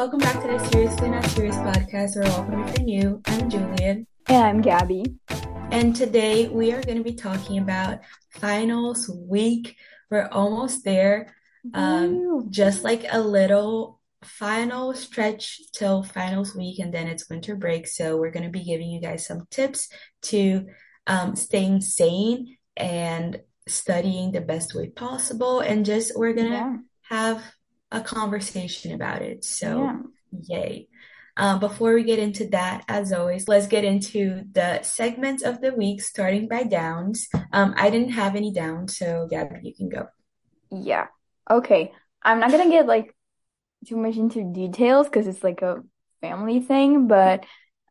welcome back to the Seriously Not Serious podcast, or welcome if you're new. I'm Julian. And I'm Gabby. And today we are going to be talking about finals week. We're almost there. Um, just like a little final stretch till finals week, and then it's winter break. So we're going to be giving you guys some tips to um, staying sane and studying the best way possible. And just we're going to yeah. have a conversation about it. So, yeah. yay. Uh, before we get into that, as always, let's get into the segments of the week, starting by downs. Um, I didn't have any downs, so Gabby, you can go. Yeah. Okay. I'm not gonna get like too much into details because it's like a family thing, but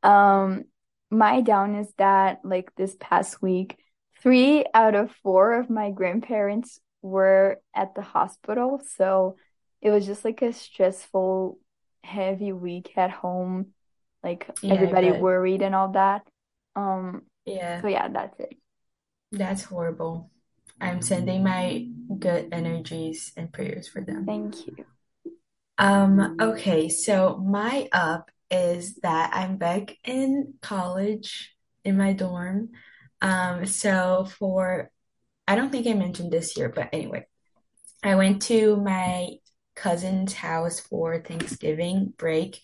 um, my down is that like this past week, three out of four of my grandparents were at the hospital, so it was just like a stressful, heavy week at home. Like yeah, everybody worried and all that. Um, yeah. So yeah, that's it. That's horrible. I'm sending my good energies and prayers for them. Thank you. Um, okay, so my up is that I'm back in college in my dorm. Um, so for I don't think I mentioned this year, but anyway, I went to my cousin's house for Thanksgiving break,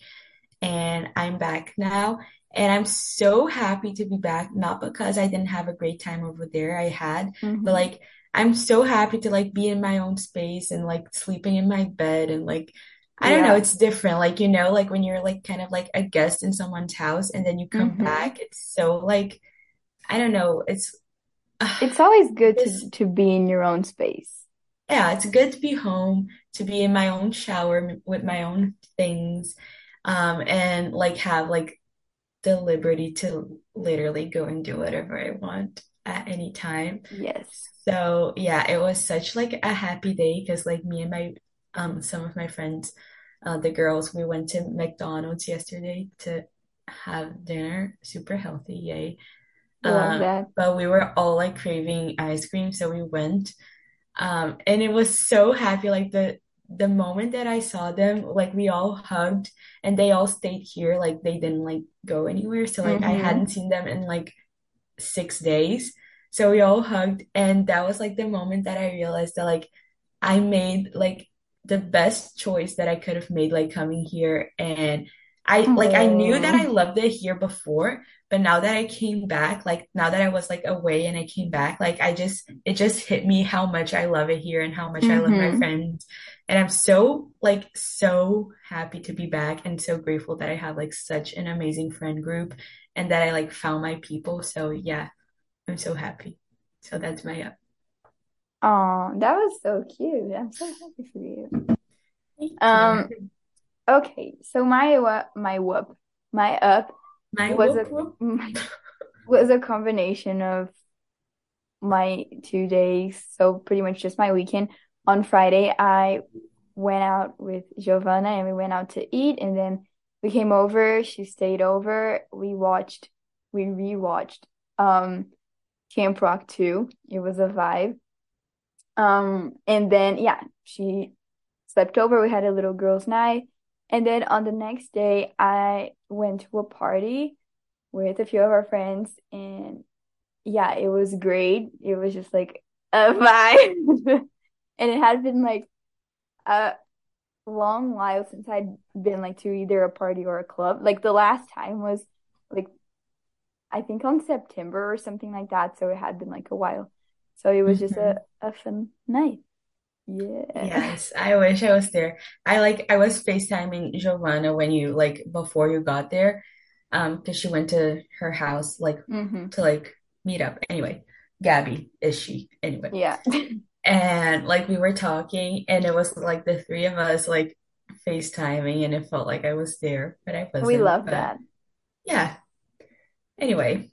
and I'm back now. And I'm so happy to be back, not because I didn't have a great time over there, I had, mm-hmm. but like I'm so happy to like be in my own space and like sleeping in my bed and like I don't know, it's different. Like, you know, like when you're like kind of like a guest in someone's house and then you come mm-hmm. back, it's so like I don't know, it's it's always good to to be in your own space yeah, it's good to be home, to be in my own shower with my own things, um, and like have like the liberty to literally go and do whatever I want at any time. Yes. So yeah, it was such like a happy day because like me and my um some of my friends, uh, the girls, we went to McDonald's yesterday to have dinner, super healthy, yay. Love that. But we were all like craving ice cream, so we went um, and it was so happy. Like the the moment that I saw them, like we all hugged and they all stayed here. Like they didn't like go anywhere. So like mm-hmm. I hadn't seen them in like six days. So we all hugged and that was like the moment that I realized that like I made like the best choice that I could have made like coming here and I like I knew that I loved it here before, but now that I came back, like now that I was like away and I came back, like I just it just hit me how much I love it here and how much mm-hmm. I love my mm-hmm. friends. And I'm so like so happy to be back and so grateful that I have like such an amazing friend group and that I like found my people. So yeah, I'm so happy. So that's my up. Oh, that was so cute. I'm so happy for you. Um okay, so my my whoop my up my was a was a combination of my two days, so pretty much just my weekend. On Friday, I went out with Giovanna and we went out to eat, and then we came over. She stayed over. We watched, we rewatched um Camp Rock 2. It was a vibe. Um, and then yeah, she slept over. We had a little girls' night. And then on the next day, I went to a party with a few of our friends, and yeah, it was great. It was just like a vibe, and it had been like a long while since I'd been like to either a party or a club. Like the last time was like I think on September or something like that, so it had been like a while. So it was mm-hmm. just a, a fun night. Yeah. Yes, I wish I was there. I like I was FaceTiming Giovanna when you like before you got there, um, because she went to her house like mm-hmm. to like meet up. Anyway, Gabby is she anyway. Yeah. and like we were talking, and it was like the three of us like FaceTiming, and it felt like I was there, but I wasn't. We love but, that. Yeah. Anyway,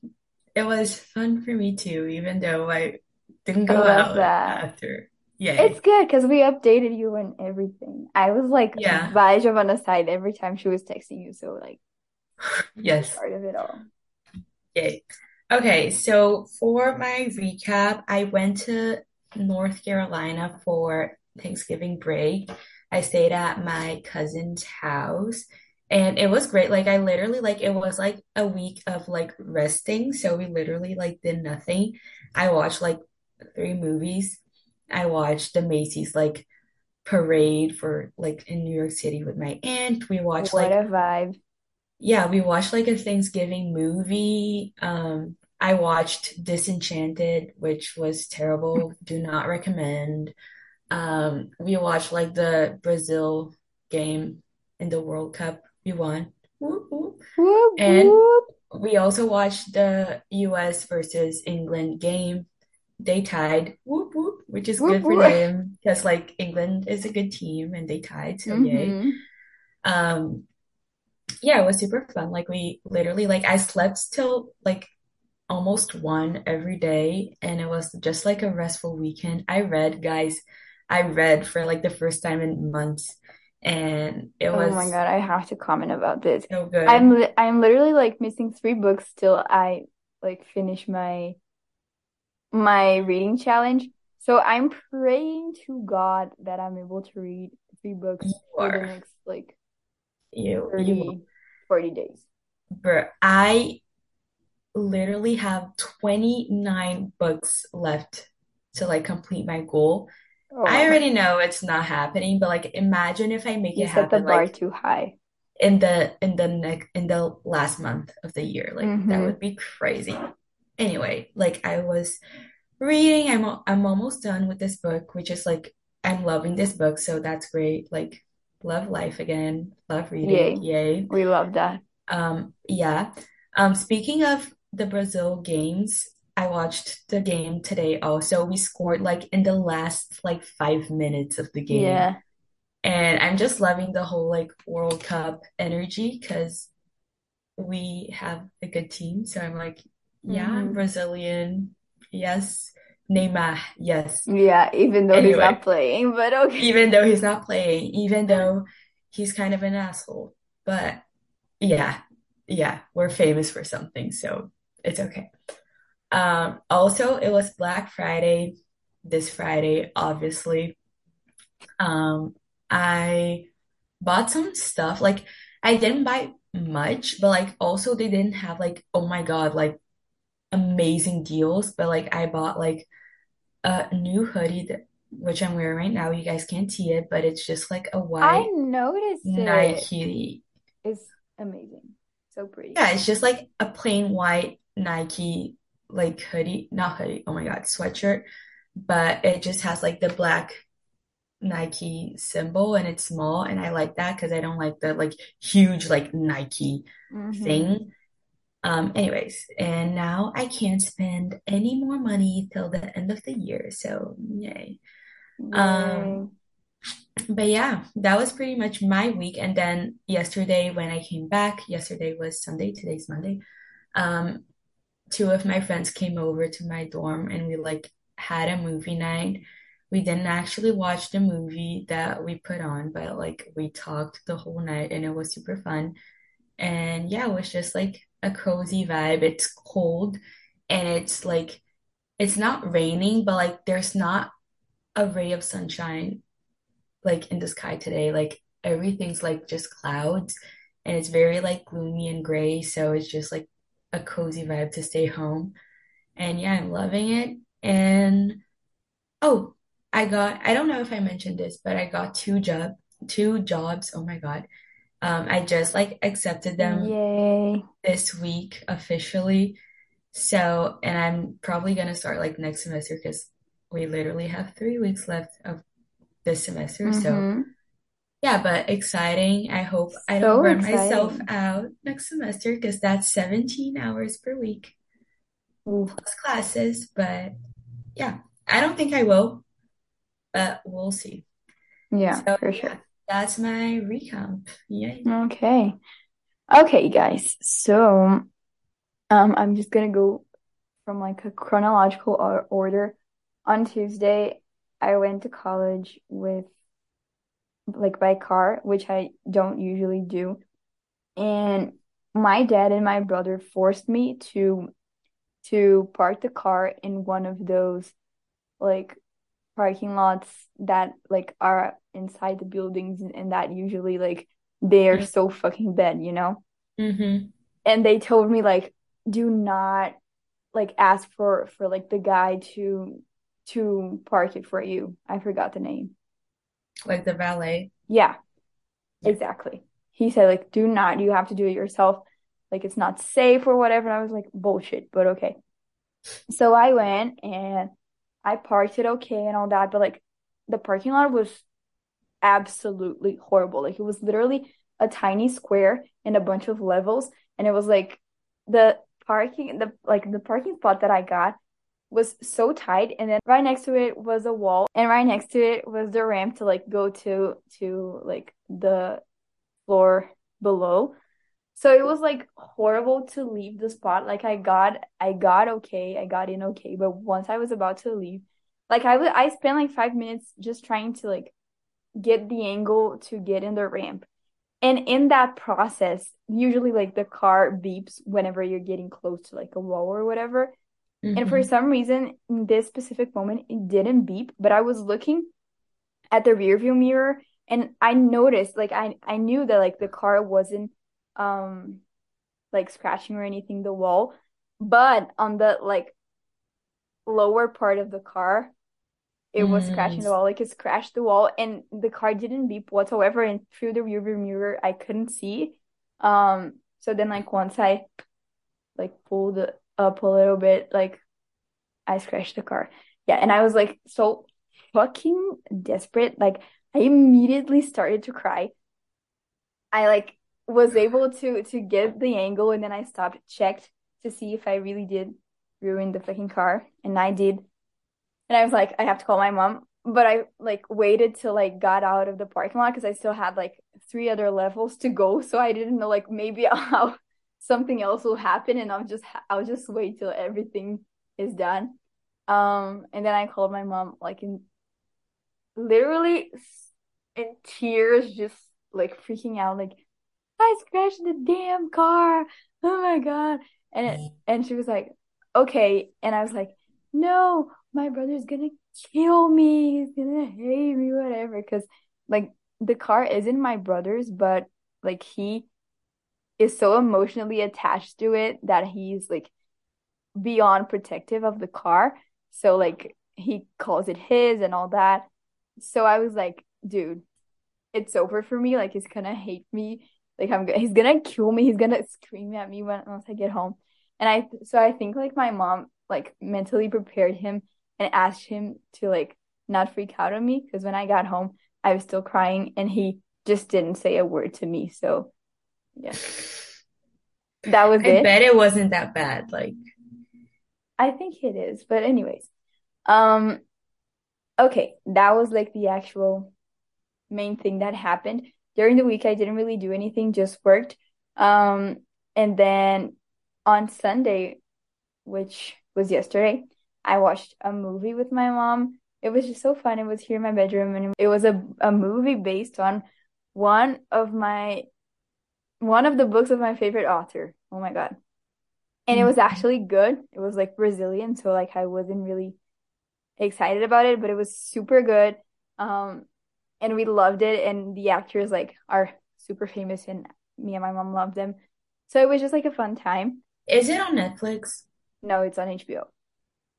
it was fun for me too, even though I didn't go out that. after. Yeah. It's good because we updated you and everything. I was like yeah. by Giovanna's side every time she was texting you. So like yes. Part of it all. Yay. Okay, so for my recap, I went to North Carolina for Thanksgiving break. I stayed at my cousin's house and it was great. Like I literally like it was like a week of like resting. So we literally like did nothing. I watched like three movies. I watched the Macy's like parade for like in New York City with my aunt. We watched What like a vibe. yeah, we watched like a Thanksgiving movie. Um, I watched Disenchanted, which was terrible. Do not recommend. Um, we watched like the Brazil game in the World Cup. We won. Whoop, whoop. Whoop And we also watched the US versus England game. They tied. Which is good for them because like England is a good team and they tied, so. Mm-hmm. Um, yeah, it was super fun. Like we literally like I slept till like almost one every day and it was just like a restful weekend. I read, guys. I read for like the first time in months and it was. Oh my God, I have to comment about this. so good. I'm li I'm literally like missing three books till I like finish my my reading challenge. So I'm praying to God that I'm able to read three books for the next like you you 30, 40 days. But I literally have 29 books left to like complete my goal. Oh I already know it's not happening, but like imagine if I make You it set the happen bar like too high. in the in the next in the last month of the year. Like that Mm-hmm. would be crazy. Anyway, like I was reading, I'm I'm almost done with this book, which is like I'm loving this book, so that's great. Like love life again, love reading, Yay. yay. We love that. Um, yeah. Um, speaking of the Brazil games, I watched the game today also. We scored like in the last like five minutes of the game. Yeah. And I'm just loving the whole like World Cup energy because we have a good team. So I'm like, yeah, I'm Mm-hmm. Brazilian. Yes. Neymar, yes. Yeah, even though he's not playing, but okay. even though he's not playing, even though he's kind of an asshole, but yeah, yeah, we're famous for something, so it's okay. Um, also, it was Black Friday this Friday, obviously. Um, I bought some stuff. Like I didn't buy much, but like also they didn't have like, oh my God, like amazing deals. But like I bought like a new hoodie that which I'm wearing right now. You guys can't see it, but it's just like a white I noticed it. Nike. It's amazing. So pretty. Yeah, it's just like a plain white Nike like hoodie, not hoodie, oh my God, sweatshirt, but it just has like the black Nike symbol and it's small and I like that because I don't like the like huge like Nike Mm-hmm. thing. Um, anyways, and now I can't spend any more money till the end of the year, so yay. Yay. Um, but yeah, that was pretty much my week. And then yesterday when I came back, yesterday was Sunday, today's Monday. Um, two of my friends came over to my dorm and we like had a movie night. We didn't actually watch the movie that we put on, but like we talked the whole night and it was super fun. And yeah, it was just like a cozy vibe. It's cold and it's like it's not raining, but like there's not a ray of sunshine like in the sky today. Like everything's like just clouds and it's very like gloomy and gray, so it's just like a cozy vibe to stay home. And yeah, I'm loving it. And oh, I got I don't know if I mentioned this, but I got two job two jobs. Oh my God. Um, I just like accepted them Yay. This week officially. So, and I'm probably gonna start like next semester because we literally have three weeks left of this semester. So, Mm-hmm. yeah, but exciting. I hope I don't So burn myself out next semester because that's 17 hours per week Ooh. plus classes. But yeah, I don't think I will, but we'll see. Yeah, So, for yeah, sure. that's my recap. Yay. Okay. Okay, guys. So, um, I'm just gonna go from like a chronological or order. On Tuesday, I went to college with like by car, which I don't usually do. And my dad and my brother forced me to to park the car in one of those like parking lots that like are inside the buildings and that usually like they're Mm-hmm. so fucking bad, you know? Mm-hmm. And they told me like do not like ask for for like the guy to to park it for you. I forgot the name. Like the valet. Yeah, Yeah. exactly. He said like do not, you have to do it yourself. Like it's not safe or whatever. And I was like bullshit, but okay. So I went and I parked it okay and all that, but like the parking lot was absolutely horrible. Like it was literally a tiny square and a bunch of levels, and it was like the parking the like the parking spot that I got was so tight, and then right next to it was a wall, and right next to it was the ramp to like go to to like the floor below. So it was like horrible to leave the spot. Like I got I got okay, I got in okay, but once I was about to leave, like I w- I spent like five minutes just trying to like get the angle to get in the ramp. And in that process, usually like the car beeps whenever you're getting close to like a wall or whatever. And for Mm-hmm. some reason, in this specific moment, it didn't beep, but I was looking at the rearview mirror and I noticed like I I knew that like the car wasn't um like scratching or anything the wall, but on the like lower part of the car it was scratching Mm. the wall like it scratched the wall and the car didn't beep whatsoever and through the rearview mirror I couldn't see. Um so then like once I like pulled up a little bit like I scratched the car. Yeah and I was like so fucking desperate. Like I immediately started to cry. I like was able to to get the angle and then I stopped checked to see if I really did ruin the fucking car and I did and I was like, I have to call my mom. But I like waited till like got out of the parking lot because I still had like three other levels to go. So I didn't know like maybe I'll something else will happen and I'll just I'll just wait till everything is done. Um, and then I called my mom like in literally in tears, just like freaking out, like I scratched the damn car. Oh my God. And it, and she was like, okay. And I was like, no, my brother's gonna kill me. He's gonna hate me, whatever. Because like the car isn't my brother's, but like he is so emotionally attached to it that he's like beyond protective of the car. So like he calls it his and all that. So I was like, dude, it's over for me. Like he's gonna hate me. Like I'm he's gonna kill me. He's gonna scream at me when once I get home. And I so I think like my mom like mentally prepared him and asked him to like not freak out on me because when I got home I was still crying and he just didn't say a word to me. So yeah, that was I it. bet it wasn't that bad. Like, I think it is. But anyways, um okay, that was like the actual main thing that happened. During the week I didn't really do anything, just worked. Um and then on Sunday, which was yesterday, I watched a movie with my mom. It was just so fun. It was here in my bedroom and it was a a movie based on one of my one of the books of my favorite author. Oh my God. And it was Mhm. actually good. It was like Brazilian, so like I wasn't really excited about it, but it was super good. Um, and we loved it, and the actors like are super famous, and me and my mom loved them. So it was just like a fun time. is it on Netflix? No, it's on HBO.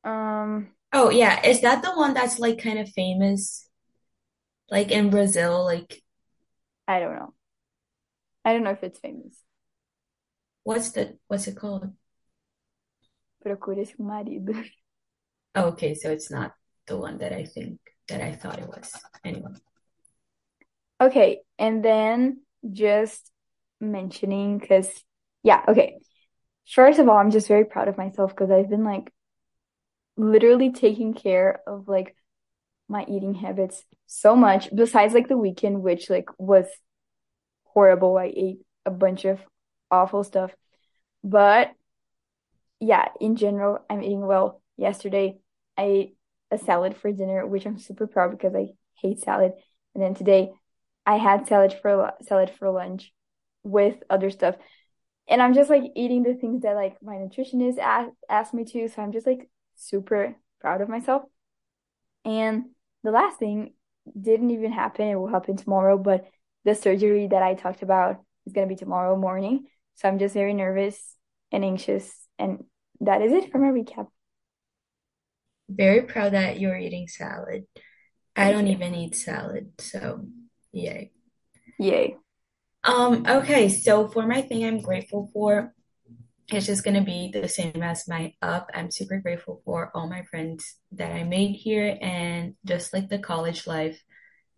Um, Oh, yeah. Is that the one that's like kind of famous, like in Brazil? Like, I don't know. I don't know if it's famous. what's the what's it called? Procure seu marido. Oh, okay, so it's not the one that I think that I thought it was. Anyway. Okay, and then just mentioning because yeah, okay. First of all, I'm just very proud of myself because I've been like literally taking care of like my eating habits so much besides like the weekend which like was horrible. I ate a bunch of awful stuff. But yeah, in general, I'm eating well. Yesterday, I ate a salad for dinner, which I'm super proud because I hate salad. And then today, I had salad for salad for lunch with other stuff. And I'm just like eating the things that like my nutritionist asked asked me to. So I'm just like super proud of myself. And the last thing didn't even happen. It will happen tomorrow, but the surgery that I talked about is going to be tomorrow morning. So I'm just very nervous and anxious. And that is it for my recap. Very proud that you're eating salad. I don't even eat salad, so yay. Yay. Um, okay, so for my thing I'm grateful for, it's just gonna be the same as my up. I'm super grateful for all my friends that I made here and just like the college life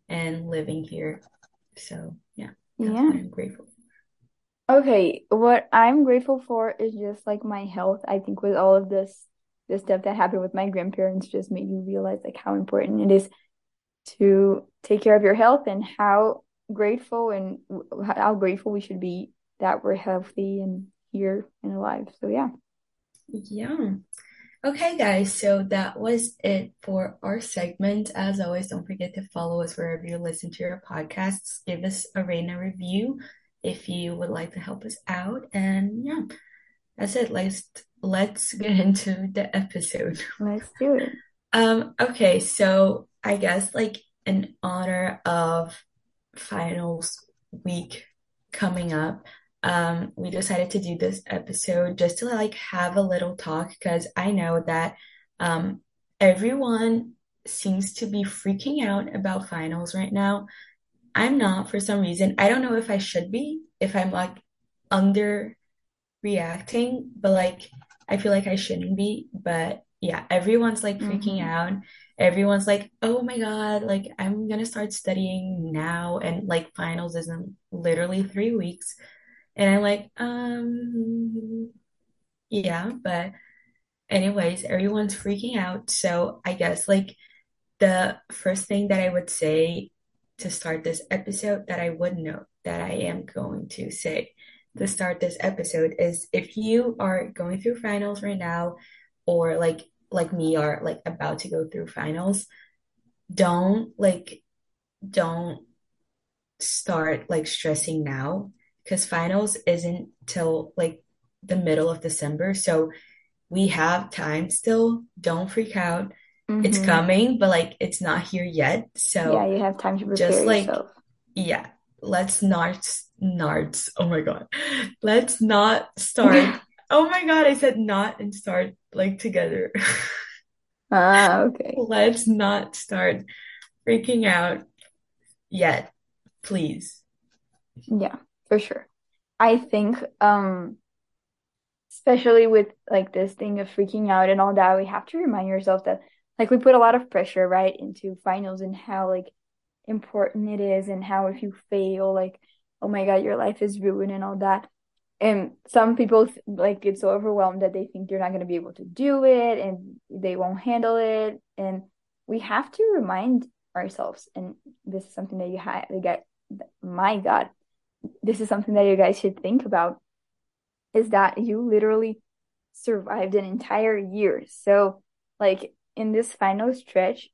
and living here. So yeah, that's what Yeah. I'm grateful Okay, what I'm grateful for is just like my health. I think with all of this this stuff that happened with my grandparents just made me realize like how important it is to take care of your health and how grateful and how grateful we should be that we're healthy and here and alive. So yeah. Yeah. Okay, guys, so that was it for our segment. As always, don't forget to follow us wherever you listen to your podcasts. Give us a rate and a review if you would like to help us out. And yeah, that's it. Let's let's get into the episode. Let's do it. Um, okay, so I guess like in honor of finals week coming up, um, we decided to do this episode just to like have a little talk because I know that um everyone seems to be freaking out about finals right now. I'm not for some reason. I don't know if I should be, if I'm like under reacting, but like I feel like I shouldn't be. But yeah, everyone's like freaking Mm-hmm. out. Everyone's like, oh my God, like I'm gonna start studying now. And like finals is in literally three weeks. And I'm like, um, yeah, but anyways, everyone's freaking out. So I guess like the first thing that I would say to start this episode that I would note that I am going to say to start this episode is if you are going through finals right now or like like me are like about to go through finals, don't like don't start like stressing now because finals isn't till like the middle of December. So we have time still. Don't freak out. It's Mm-hmm. coming, but like it's not here yet. So yeah, you have time to prepare just like, yourself. yeah, let's not, nards. Oh my God. Let's not start. Oh my God, I said not and start like together. Ah, okay. Let's not start freaking out yet, please. Yeah, for sure. I think um especially with like this thing of freaking out and all that, we have to remind yourself that like we put a lot of pressure right into finals and how like important it is and how if you fail, like, oh my God, your life is ruined and all that. And some people like get so overwhelmed that they think they're not going to be able to do it and they won't handle it. And we have to remind ourselves, and this is something that you have, to get, my God, this is something that you guys should think about is that you literally survived an entire year. So, like in this final stretch,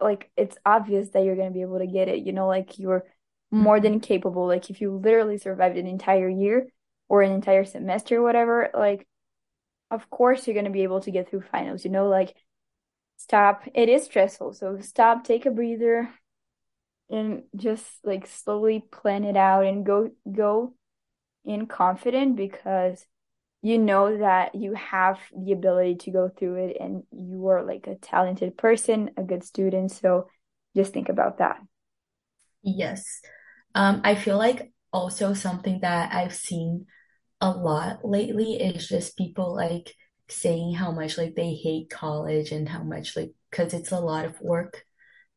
like it's obvious that you're going to be able to get it. You know, like you're more Mhm. than capable. Like if you literally survived an entire year or an entire semester, whatever, like of course you're going to be able to get through finals. You know, like stop. It is stressful. So stop, take a breather and just like slowly plan it out and go go in confident because you know that you have the ability to go through it and you are like a talented person, a good student. So just think about that. Yes. Um, I feel like also something that I've seen a lot lately is just people like saying how much like they hate college and how much like because it's a lot of work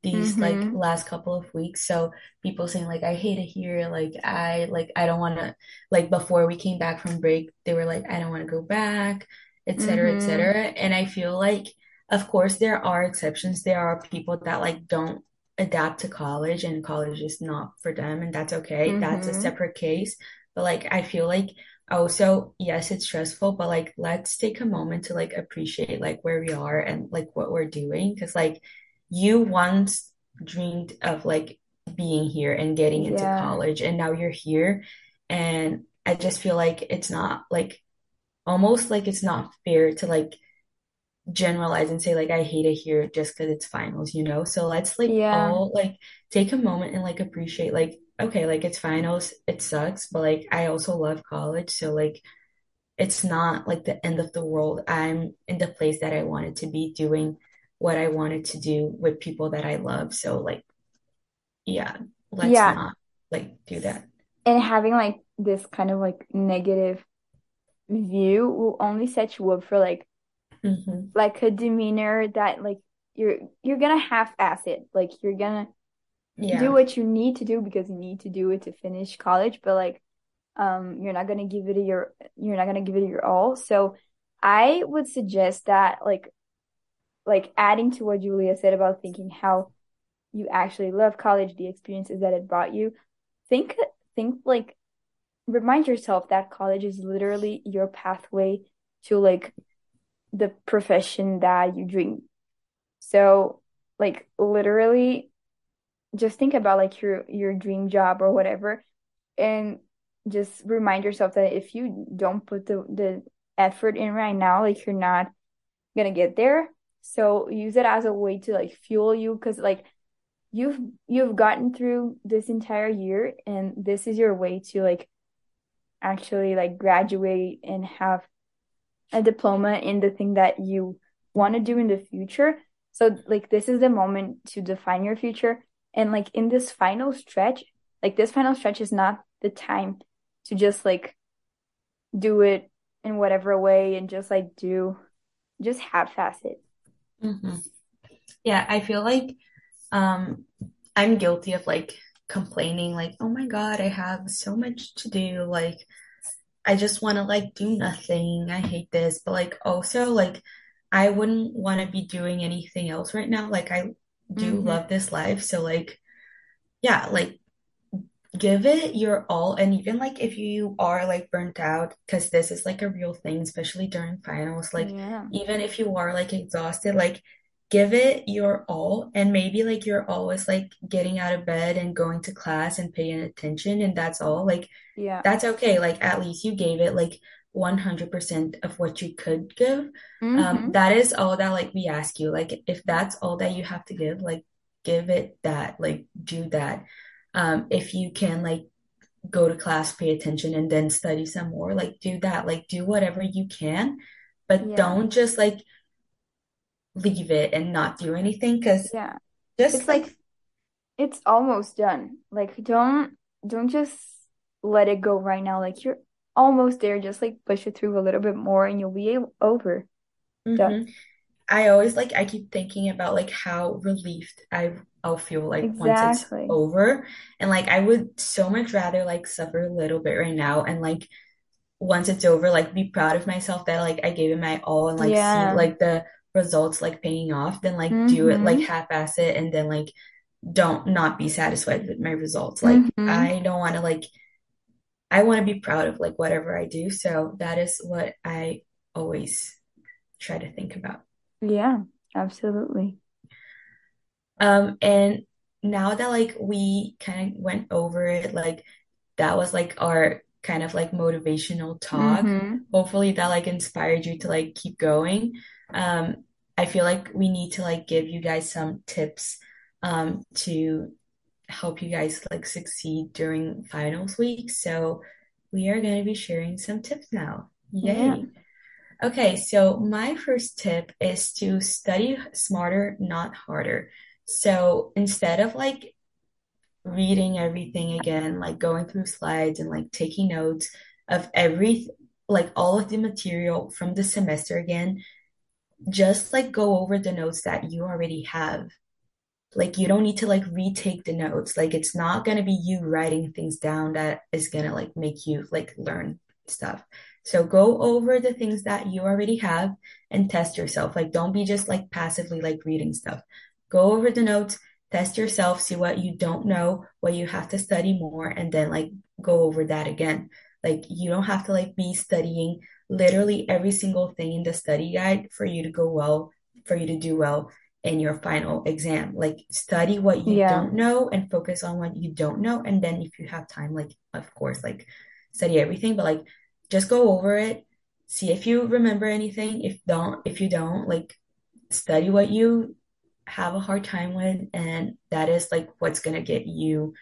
these like Mm-hmm. last couple of weeks. So people saying like I hate it here, like I like I don't want to like before we came back from break, they were like I don't want to go back, et cetera, et Mm-hmm. cetera. And I feel like of course there are exceptions. There are people that like don't adapt to college and college is not for them and that's okay. That's a Mm-hmm. separate case. But like I feel like also yes, it's stressful, but like let's take a moment to like appreciate like where we are and like what we're doing because like you once dreamed of like being here and getting into Yeah. college and now you're here and I just feel like it's not like almost like it's not fair to like generalize and say like I hate it here just because it's finals, you know? So let's like Yeah. all like take a moment and like appreciate like okay, like it's finals, it sucks, but like I also love college, so like it's not like the end of the world. I'm in the place that I wanted to be doing what I wanted to do with people that I love. So like yeah, let's Yeah. not like do that. And having like this kind of like negative view will only set you up for like hmm like a demeanor that like you're you're gonna half-ass it. Like you're gonna do what you need to do because you need to do it to finish college, but like um you're not gonna give it your you're not gonna give it your all. So I would suggest that like like adding to what Julia said about thinking how you actually love college, the experiences that it brought you, think think like remind yourself that college is literally your pathway to like the profession that you dream. So like literally just think about like your your dream job or whatever and just remind yourself that if you don't put the the effort in right now, like you're not gonna get there. So use it as a way to like fuel you because like you've you've gotten through this entire year and this is your way to like actually like graduate and have a diploma in the thing that you want to do in the future. So like this is the moment to define your future. And like in this final stretch, like this final stretch is not the time to just like do it in whatever way and just like do just half-ass it. Hmm Yeah, I feel like um I'm guilty of like complaining like, "Oh my God, I have so much to do." Like I just want to like do nothing. I hate this. But like also like I wouldn't want to be doing anything else right now. Like I do Mm-hmm. love this life. So like yeah, like give it your all. And even like if you are like burnt out, because this is like a real thing, especially during finals, like Yeah. even if you are like exhausted, like give it your all. And maybe like you're always like getting out of bed and going to class and paying attention, and that's all. Like Yeah. that's okay. Like at least you gave it like 100% of what you could give. Um, Mm-hmm. that is all that like we ask you. Like if that's all that you have to give, like give it that, like do that. Um, if you can like go to class, pay attention and then study some more, like do that. Like do whatever you can, but Yeah. don't just like leave it and not do anything because Yeah. just It's like like it's almost done. Like don't don't just let it go right now. Like you're almost there. Just like push it through a little bit more and you'll be able, over. Done. mhm. I always like I keep thinking about like how relieved I I'll feel like once it's over and like I would so much rather like suffer a little bit right now and like once it's over like be proud of myself that like I gave it my all and like see like the results like paying off than like do it like Mm-hmm. half-ass it and then like don't not be satisfied with my results like Mm-hmm. I don't want to like I want to be proud of like whatever I do so that is what I always try to think about. Yeah, absolutely. Um, and now that like we kind of went over it, like that was like our kind of like motivational talk. Mm-hmm. Hopefully that like inspired you to like keep going. Um, I feel like we need to like give you guys some tips um to help you guys like succeed during finals week. So we are going to be sharing some tips now. Yeah. Yay. Okay, so my first tip is to study smarter, not harder. So instead of like reading everything again, like going through slides and like taking notes of every, like all of the material from the semester again, just like go over the notes that you already have. Like you don't need to like retake the notes. Like it's not gonna be you writing things down that is gonna like make you like learn stuff. So go over the things that you already have and test yourself. Like don't be just like passively like reading stuff. Go over the notes, test yourself, see what you don't know, what you have to study more, and then like go over that again. Like you don't have to like be studying literally every single thing in the study guide for you to go well, for you to do well in your final exam. Like study what you Yeah. don't know and focus on what you don't know. And then if you have time, like of course, like study everything, but like just go over it, see if you remember anything. If don't, if you don't, like study what you have a hard time with, and that is like what's gonna get you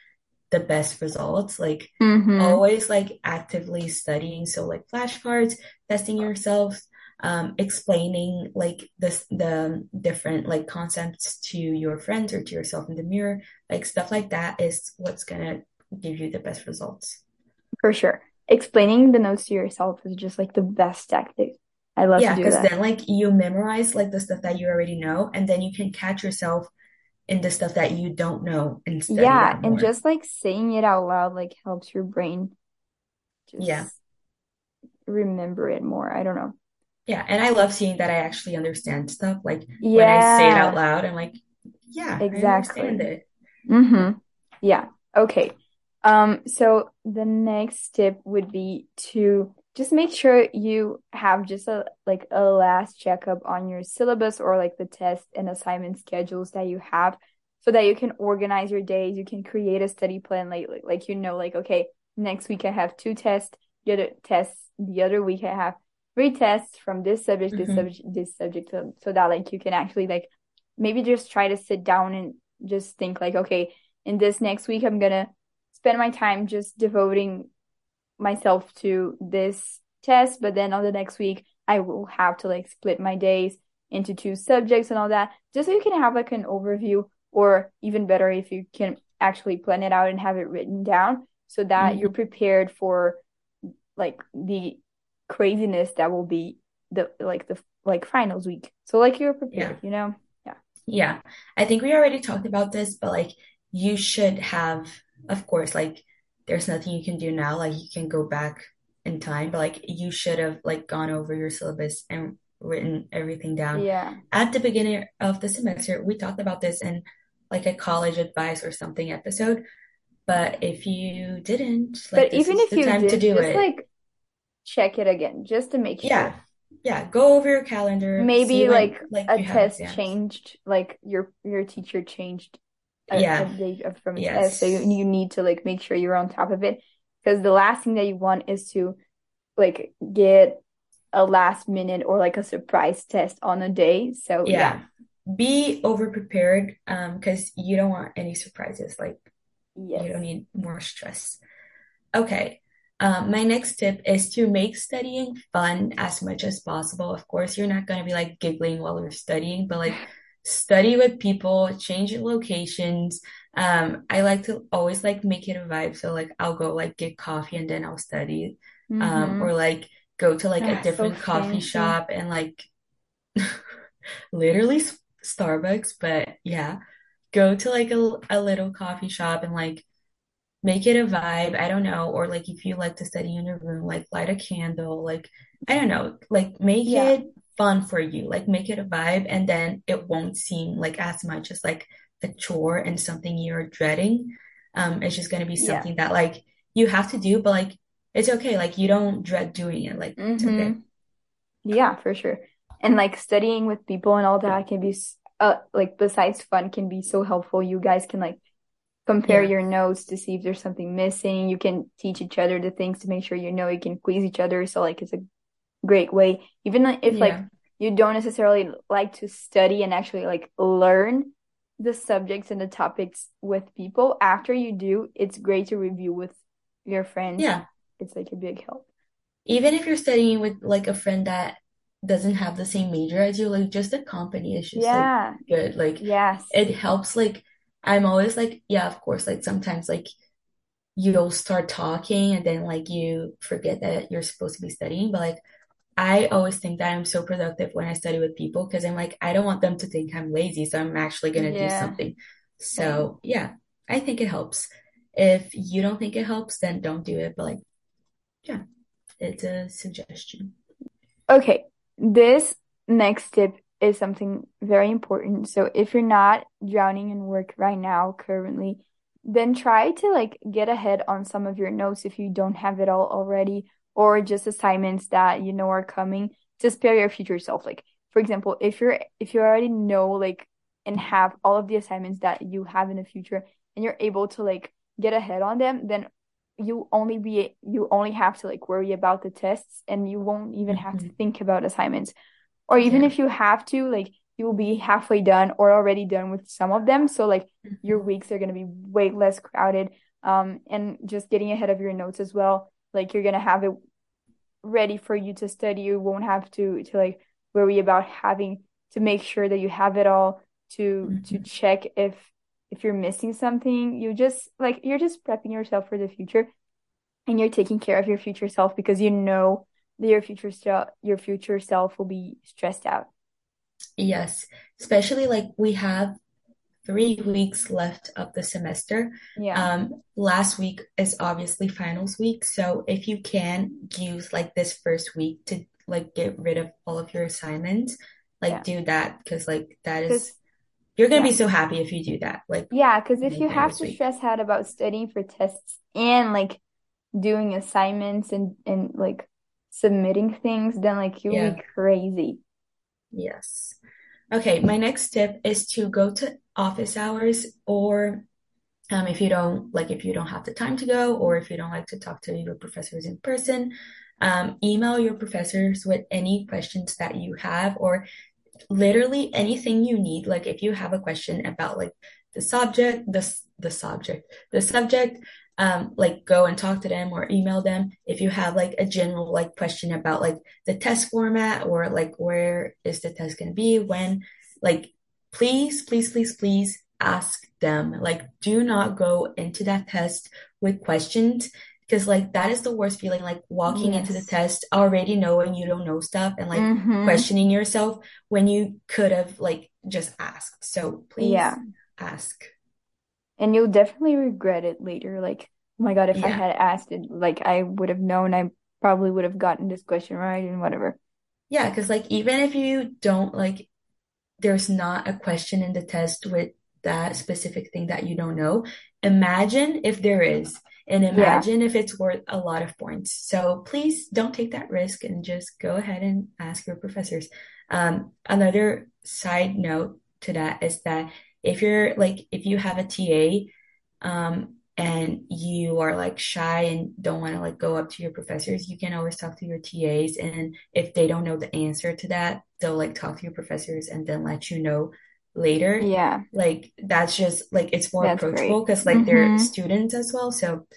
the best results. Like Mm-hmm. always like actively studying. So like flashcards, testing yourself, um, explaining like this the different like concepts to your friends or to yourself in the mirror, like stuff like that is what's gonna give you the best results. For sure. Explaining the notes to yourself is just like the best tactic. I love to Yeah, because then like you memorize like the stuff that you already know, and then you can catch yourself in the stuff that you don't know and Yeah, and just like saying it out loud like helps your brain Yeah. remember it more. I don't know. Yeah. And I love seeing that I actually understand stuff. Like when I say it out loud, I'm like, yeah, I understand exactly. it. Mm-hmm. Yeah. Okay. Um, so the next tip would be to just make sure you have just a like a last checkup on your syllabus or like the test and assignment schedules that you have so that you can organize your days. You can create a study plan like like, like you know, like okay, next week I have two tests, the other tests, the other week I have three tests from this subject, this hmm subject, this subject, so, so that like you can actually like maybe just try to sit down and just think like, okay, in this next week, I'm gonna spend my time just devoting myself to this test, but then on the next week, I will have to like split my days into two subjects and all that, just so you can have like an overview, or even better, if you can actually plan it out and have it written down so that you're hmm prepared for like the craziness that will be the like the like finals week. So like you're Yeah. prepared, you know? Yeah. Yeah. I think we already talked about this, but like you should have, of course, like there's nothing you can do now. Like you can go back in time, but like you should have like gone over your syllabus and written everything down Yeah. at the beginning of the semester. We talked about this in like a college advice or something episode, but if you didn't, like But even if you time to did, do just it. like check it again, just to make sure. Yeah. Yeah. Go over your calendar, Maybe when like like a test changed, like your your teacher changed a, a Yeah. day of- from test, so you, you need to like make sure you're on top of it. Because the last thing that you want is to like get a last minute or like a surprise test on a day. So yeah, Yeah. Be over prepared, um, because you don't want any surprises. Like you don't need more stress. Okay. Um, my next tip is to make studying fun as much as possible. Of course, you're not going to be like giggling while you're studying, but like study with people, change locations. Um, I like to always like make it a vibe. So like I'll go like get coffee and then I'll study. Um, Mm-hmm. or like go to like a Ah, so different coffee shop and like literally Starbucks, but yeah, go to like a, a little coffee shop and like make it a vibe. I don't know. Or like if you like to study in your room, like light a candle, like I don't know, like make Yeah, it fun for you. Like make it a vibe and then it won't seem like as much as like a chore and something you're dreading. Um, it's just gonna be yeah. something that like you have to do, but like it's okay. Like you don't dread doing it. Like it's okay. Mm-hmm. Yeah, for sure. And like studying with people and all that can be uh like besides fun can be so helpful. You guys can like compare Yeah. your notes to see if there's something missing. You can teach each other the things to make sure you know you can quiz each other. So like it's a great way. Even like, if like you don't necessarily like to study and actually like learn the subjects and the topics with people, after you do, it's great to review with your friends. Yeah. It's like a big help. Even if you're studying with like a friend that doesn't have the same major as you, like just the company is just like Yeah. good. Like Yes. it helps like I'm always like, yeah, of course, like sometimes like you'll start talking and then like you forget that you're supposed to be studying. But like I always think that I'm so productive when I study with people because I'm like, I don't want them to think I'm lazy, so I'm actually gonna do something. So yeah, I think it helps. If you don't think it helps, then don't do it. But like, yeah, it's a suggestion. Okay, this next tip is something very important. So if you're not drowning in work right now, currently, then try to like get ahead on some of your notes if you don't have it all already, or just assignments that you know are coming to spare your future self. Like, for example, if you're if you already know like and have all of the assignments that you have in the future and you're able to like get ahead on them, then you only be you only have to like worry about the tests and you won't even have to hmm think about assignments or even Yeah. if you have to like you will be halfway done or already done with some of them. So like your Mhm. weeks are gonna be way less crowded. Um, and just getting ahead of your notes as well. Like you're gonna have it ready for you to study. You won't have to to like worry about having to make sure that you have it all to to Mhm. check if if you're missing something. You just like you're just prepping yourself for the future and you're taking care of your future self because you know that your future self your future self will be stressed out. Yes, especially like we have three weeks left of the semester. Yeah. Um, last week is obviously finals week, so if you can use like this first week to like get rid of all of your assignments, like Yeah. do that because like that is you're gonna yeah. be so happy if you do that, like Yeah, because if you have to week. stress out about studying for tests and like doing assignments and and like submitting things, then like you'll be crazy. yes. Okay, my next tip is to go to office hours or um, if you don't like if you don't have the time to go or if you don't like to talk to your professors in person, um, email your professors with any questions that you have or literally anything you need. Like if you have a question about like the subject, the the subject, the subject, um, like go and talk to them or email them. If you have like a general like question about like the test format or like where is the test going to be, when, like please, please, please, please ask them. Like do not go into that test with questions because like that is the worst feeling, like walking into the test already knowing you don't know stuff and like Mm-hmm. questioning yourself when you could have like just asked. So Yeah. please ask. And you'll definitely regret it later. Like, oh my God, if I had asked it, like I would have known, I probably would have gotten this question right and whatever. Yeah, because like even if you don't like there's not a question in the test with that specific thing that you don't know, imagine if there is, and Yeah. imagine if it's worth a lot of points. So please don't take that risk and just go ahead and ask your professors. Um, another side note to that is that if you're like if you have a TA um, and you are like shy and don't want to like go up to your professors, you can always talk to your TAs. And if they don't know the answer to that, they'll like talk to your professors and then let you know later. Yeah. Like that's just like it's more That's approachable because like they're Mm-hmm. students as well. So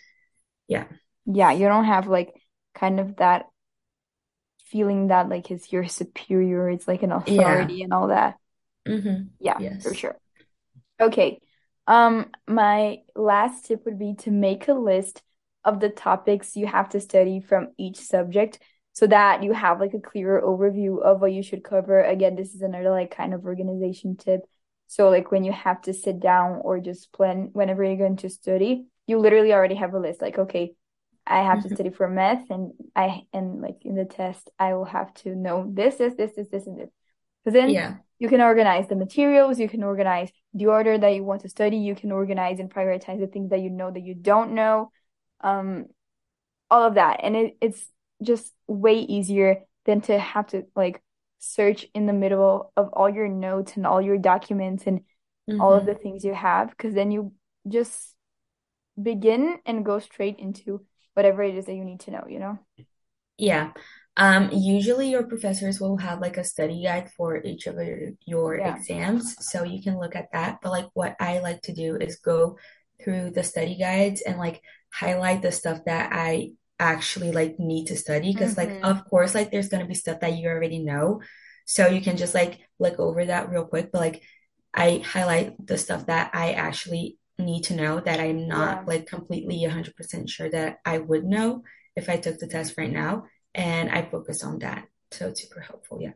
yeah, Yeah, you don't have like kind of that feeling that like is your superior, it's like an yeah, authority and all that. mm-hmm. Yeah, for sure. Okay. Um, my last tip would be to make a list of the topics you have to study from each subject so that you have like a clearer overview of what you should cover. Again, this is another like kind of organization tip. So like when you have to sit down or just plan whenever you're going to study, you literally already have a list. Like, okay, I have to hmm study for math and I and like in the test I will have to know this, this, this, this, this, and this. Because then Yeah. You can organize the materials, you can organize the order that you want to study, you can organize and prioritize the things that you know that you don't know, um, all of that. And it, it's just way easier than to have to like search in the middle of all your notes and all your documents and all of the hmm things you have, because then you just begin and go straight into whatever it is that you need to know, you know? Yeah. Um, usually your professors will have like a study guide for each of your, your Yeah. exams, so you can look at that. But like what I like to do is go through the study guides and like highlight the stuff that I actually like need to study because like Mm-hmm. of course like there's gonna be stuff that you already know. So you can just like look over that real quick, but like I highlight the stuff that I actually need to know that I'm not Yeah. like completely 100% sure that I would know if I took the test right now and I focus on that. So it's super helpful. Yeah.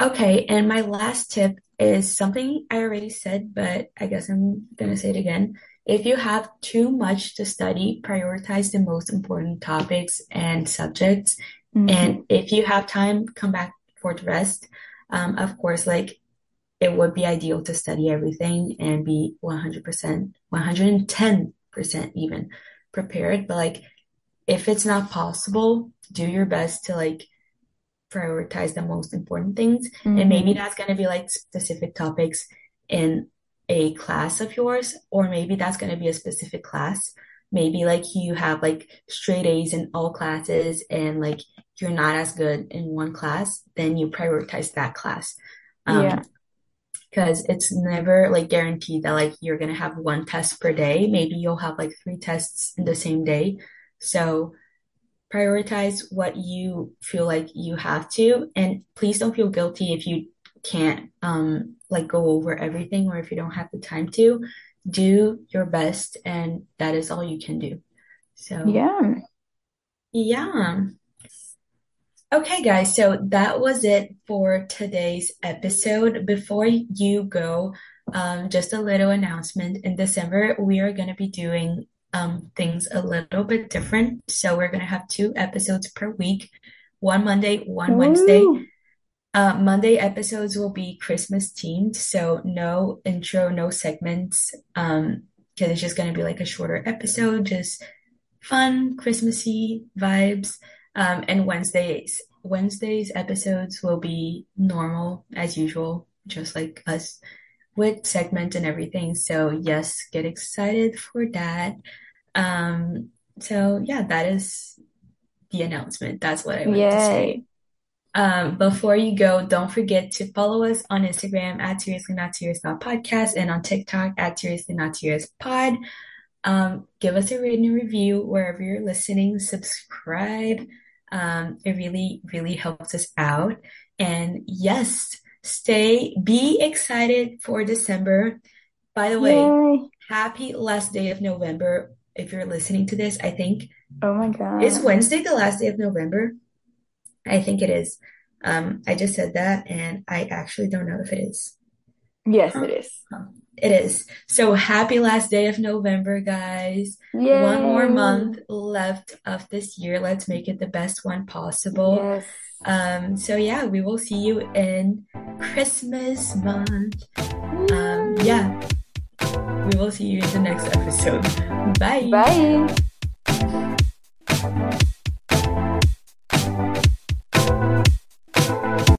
Okay. And my last tip is something I already said, but I guess I'm gonna say it again. If you have too much to study, prioritize the most important topics and subjects. Mm-hmm. And if you have time, come back for the rest. Um, of course, like it would be ideal to study everything and be 100%, 110% even prepared. But like if it's not possible, do your best to like prioritize the most important things. And maybe Mm-hmm. that's going to be like specific topics in a class of yours, or maybe that's going to be a specific class. Maybe like you have like straight A's in all classes and like you're not as good in one class, then you prioritize that class. Um, Yeah. because it's never like guaranteed that like you're gonna have one test per day. Maybe you'll have like three tests in the same day. So prioritize what you feel like you have to, and please don't feel guilty if you can't um like go over everything or if you don't have the time to. Do your best, and that is all you can do. So, Yeah. yeah. Okay, guys, so that was it for today's episode. Before you go, um, just a little announcement. In December, we are going to be doing um, things a little bit different. So we're going to have two episodes per week, one Monday, one Wednesday. Uh, Monday episodes will be Christmas themed, so no intro, no segments, um, because it's just going to be like a shorter episode, just fun, Christmassy vibes. Um, and Wednesdays, Wednesdays episodes will be normal as usual, just like us with segment and everything. So yes, get excited for that. Um, so yeah, that is the announcement. That's what I meant to say. Um, before you go, don't forget to follow us on Instagram at seriously not serious podcast and on TikTok at seriously not serious pod. Um, give us a rating and review wherever you're listening. Subscribe. Um, it really, really helps us out. And yes, stay, be excited for December. By the way, Yay. happy last day of November. If you're listening to this, I think Oh my God. is Wednesday the last day of November? I think it is. Um, I just said that and I actually don't know if it is. Yes, Huh? it is. It is. So happy last day of November, guys. One more month left of this year. Let's make it the best one possible. Yes. Um, so yeah, we will see you in Christmas month. Um, yeah, we will see you in the next episode. Bye. Bye.